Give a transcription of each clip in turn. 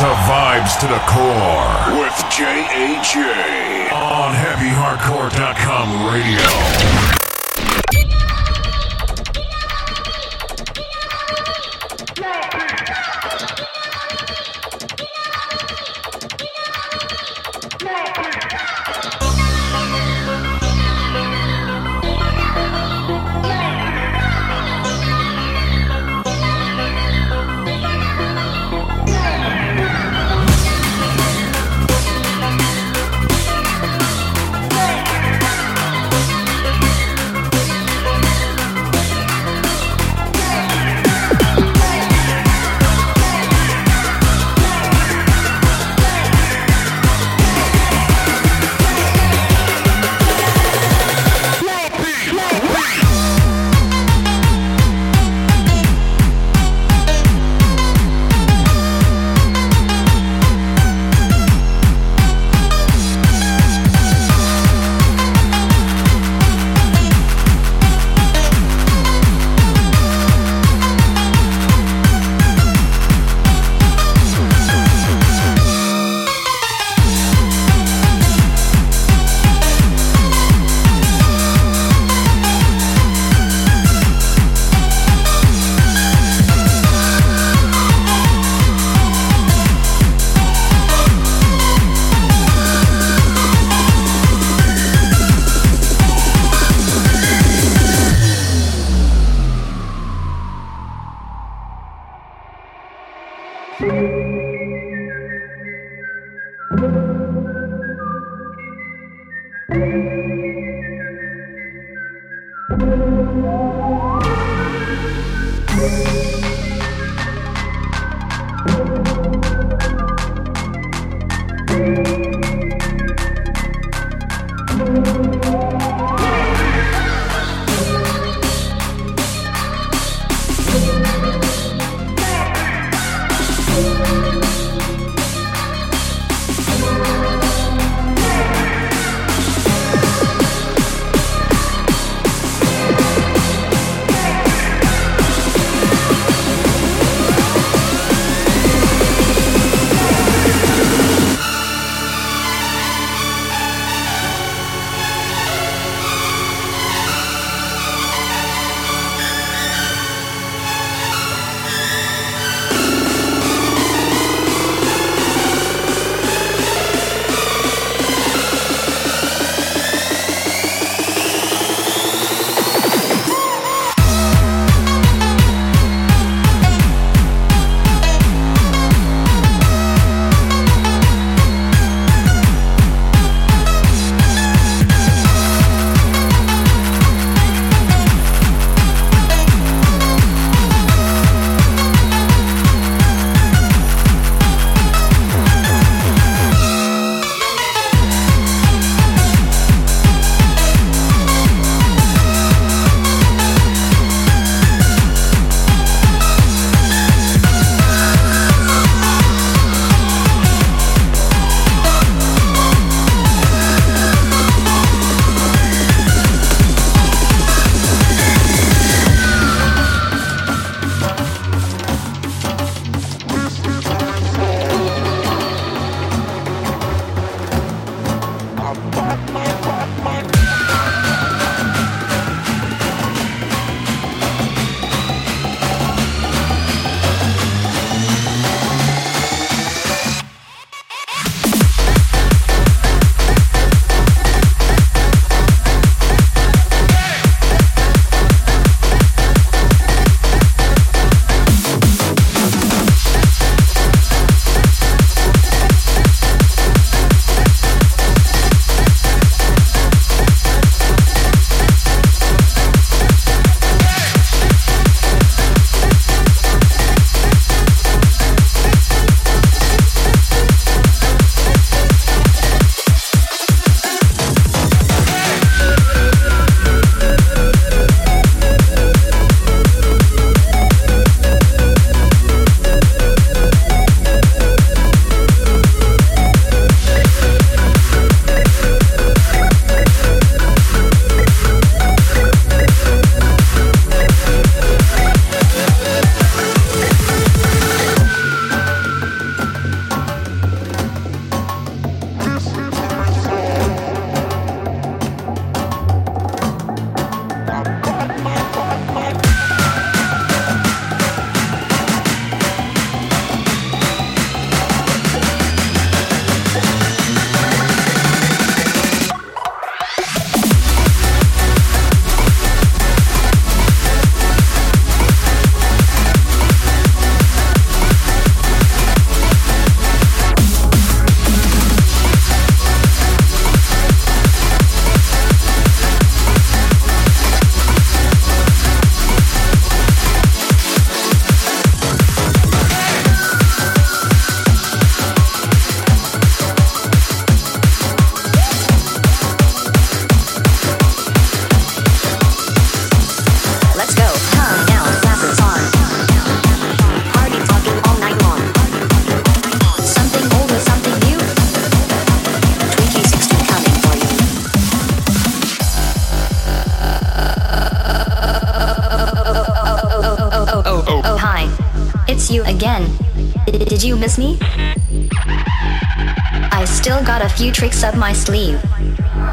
to Vibes to the Core with JAJ on HeavyHardcore.com radio. Tricks up my sleeve.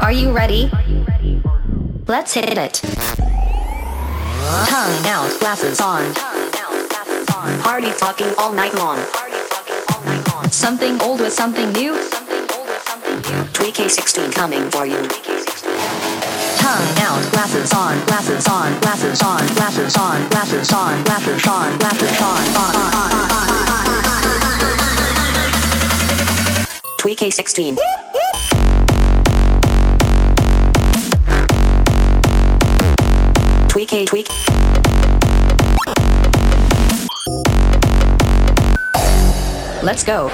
Are you ready? Let's hit it. Tongue out, glasses on. Party talking all night long. Something old with something new. 3K16 coming for you. Tongue out, glasses on, glasses on, glasses on, glasses on, glasses on, glasses on, glasses on, on, on, on. 3K16. tweaky tweak. Let's go.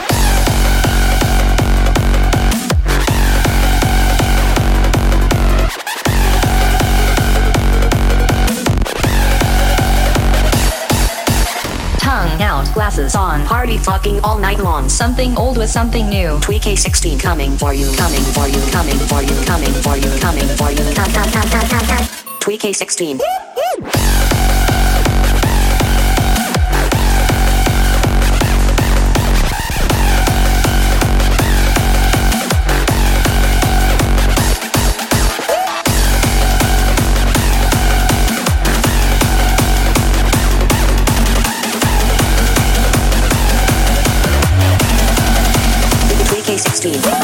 out, glasses on, party fucking all night long. Something old with something new. Tweak A16 coming for you, coming for you, coming for you, coming for you, coming for you. Tweak A16. Springsteen.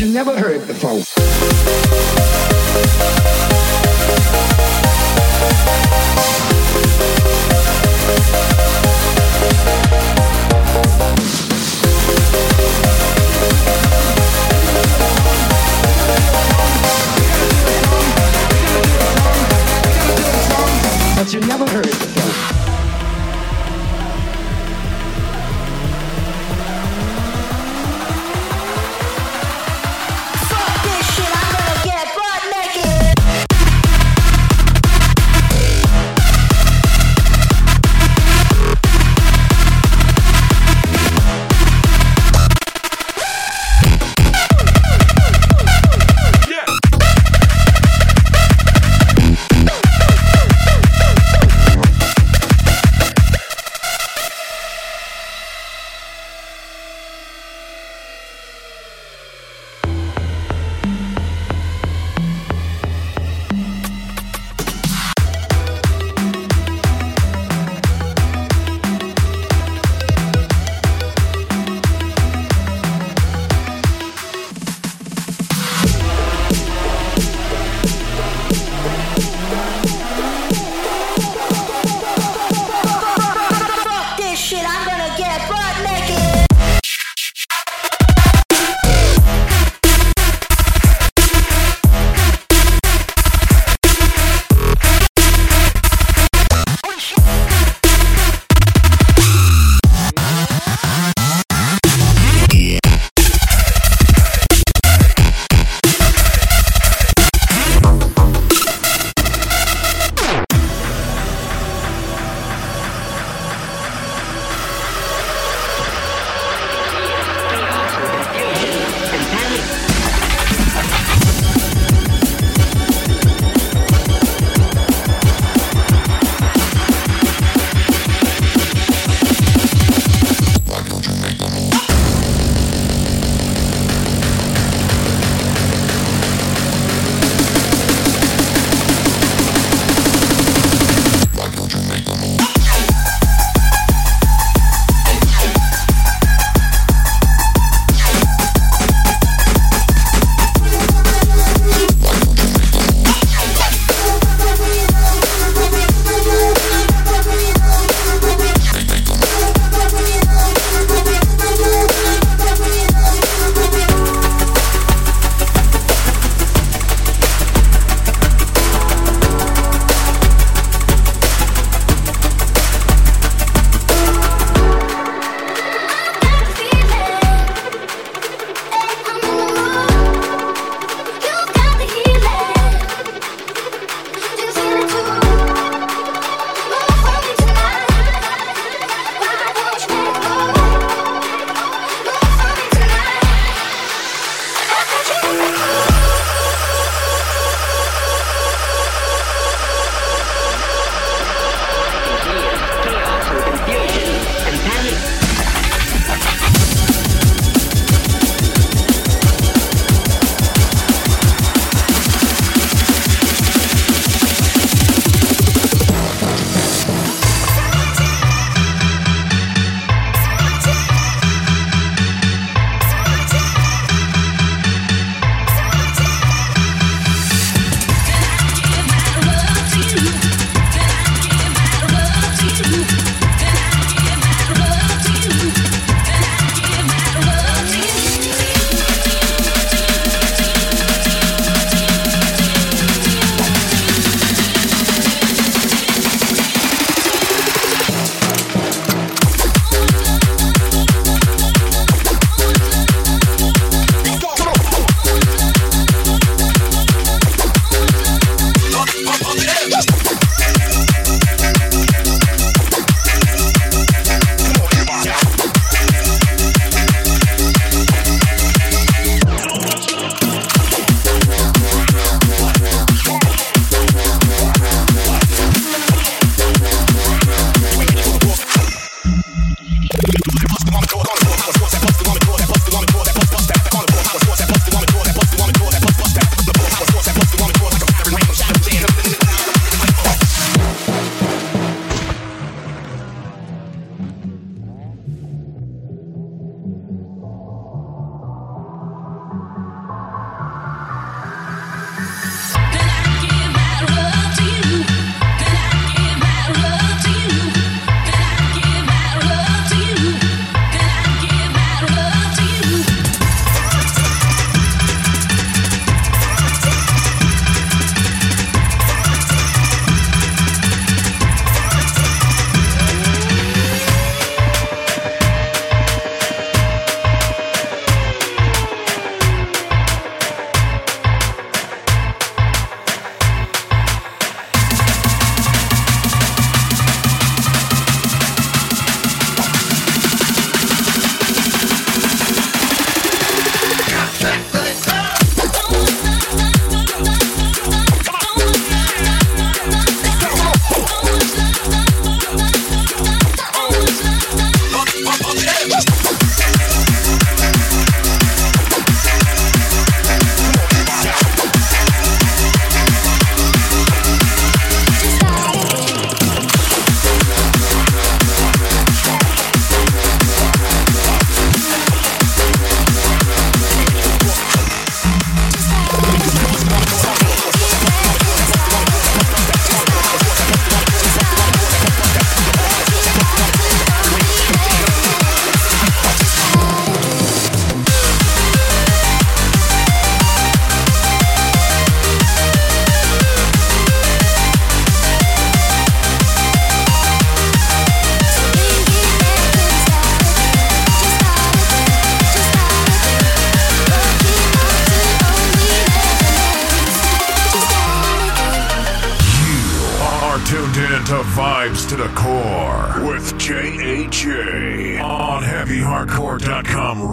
you never heard before. But you never heard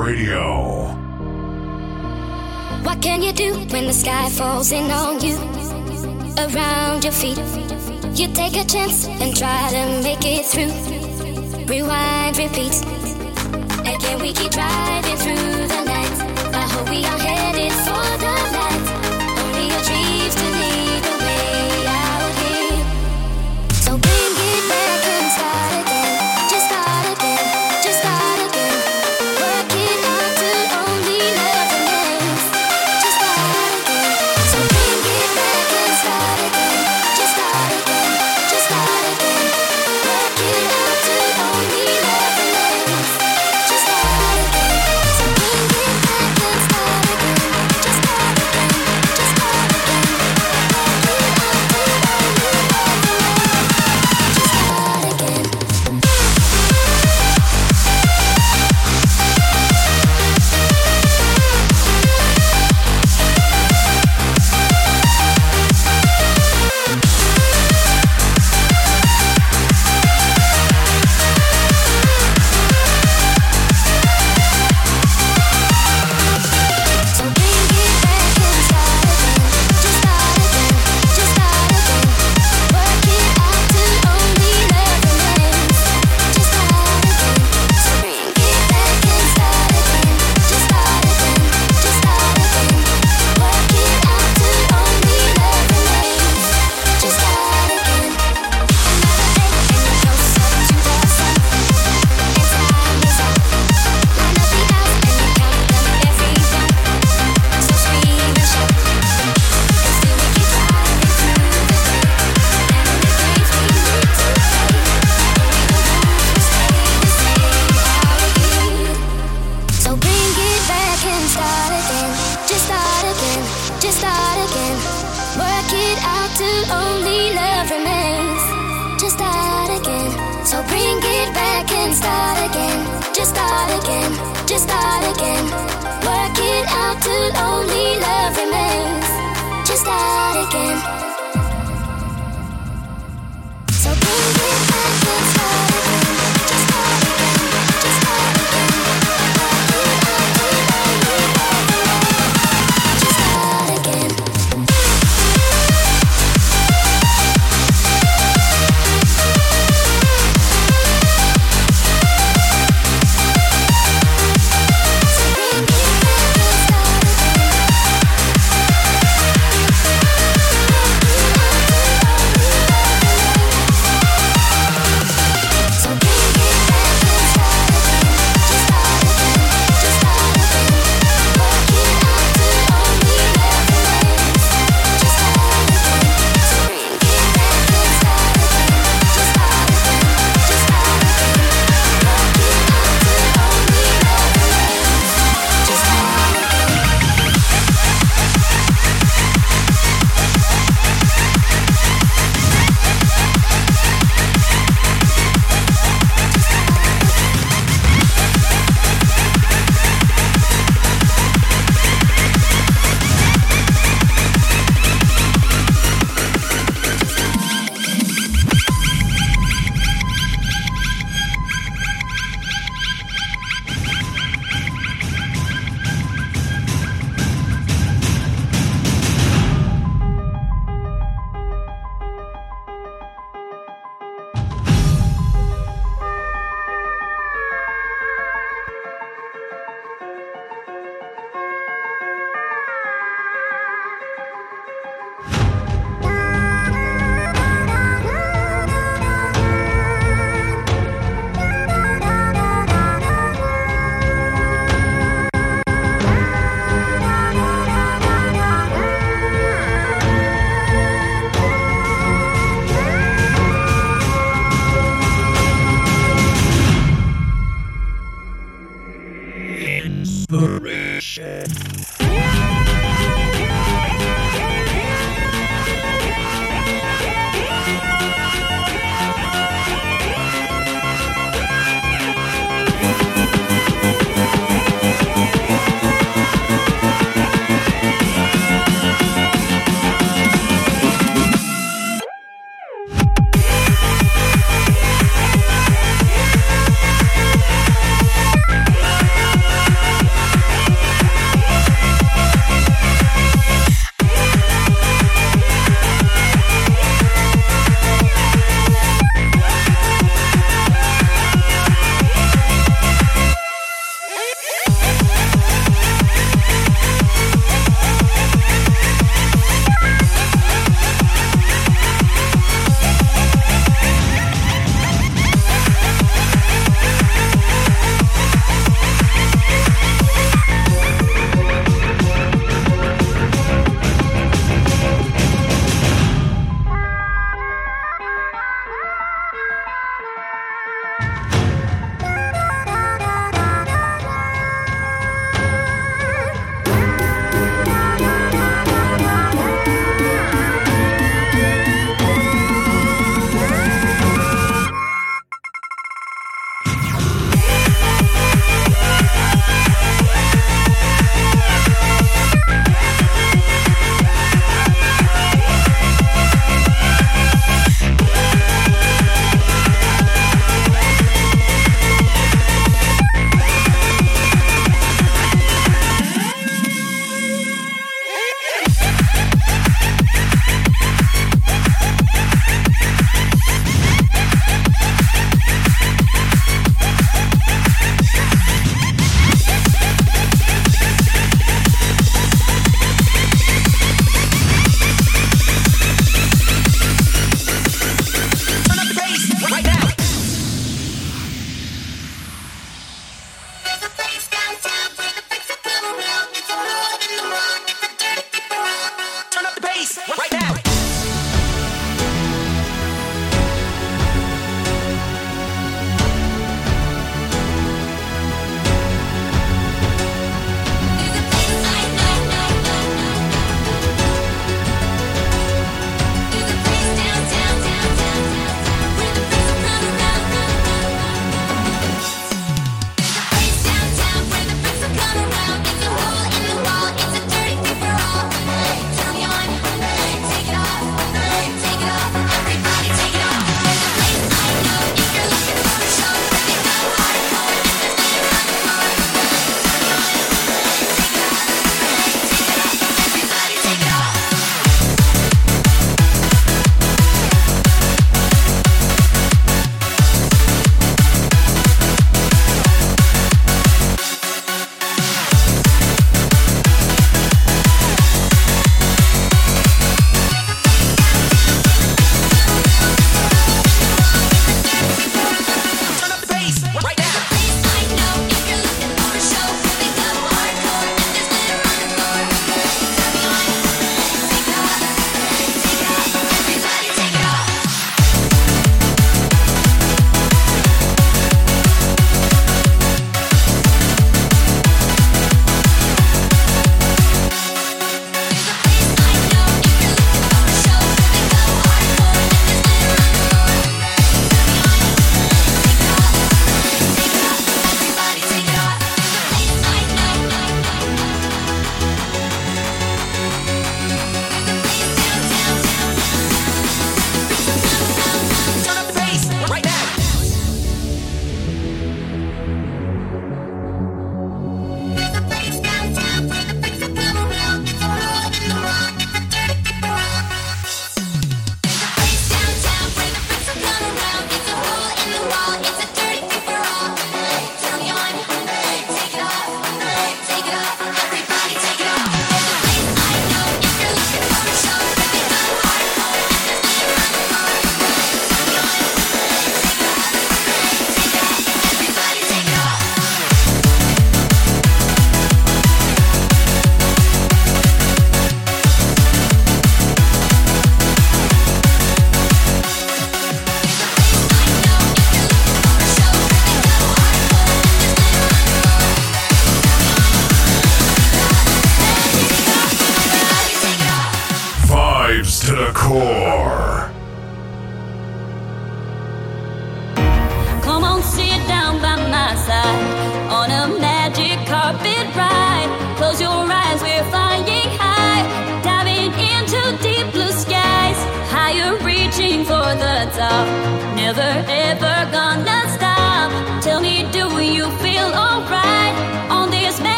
Radio. What can you do when the sky falls in on you? Around your feet, you take a chance and try to make it through. Rewind, repeat. and can we keep driving through the night. I hope we are headed for the light.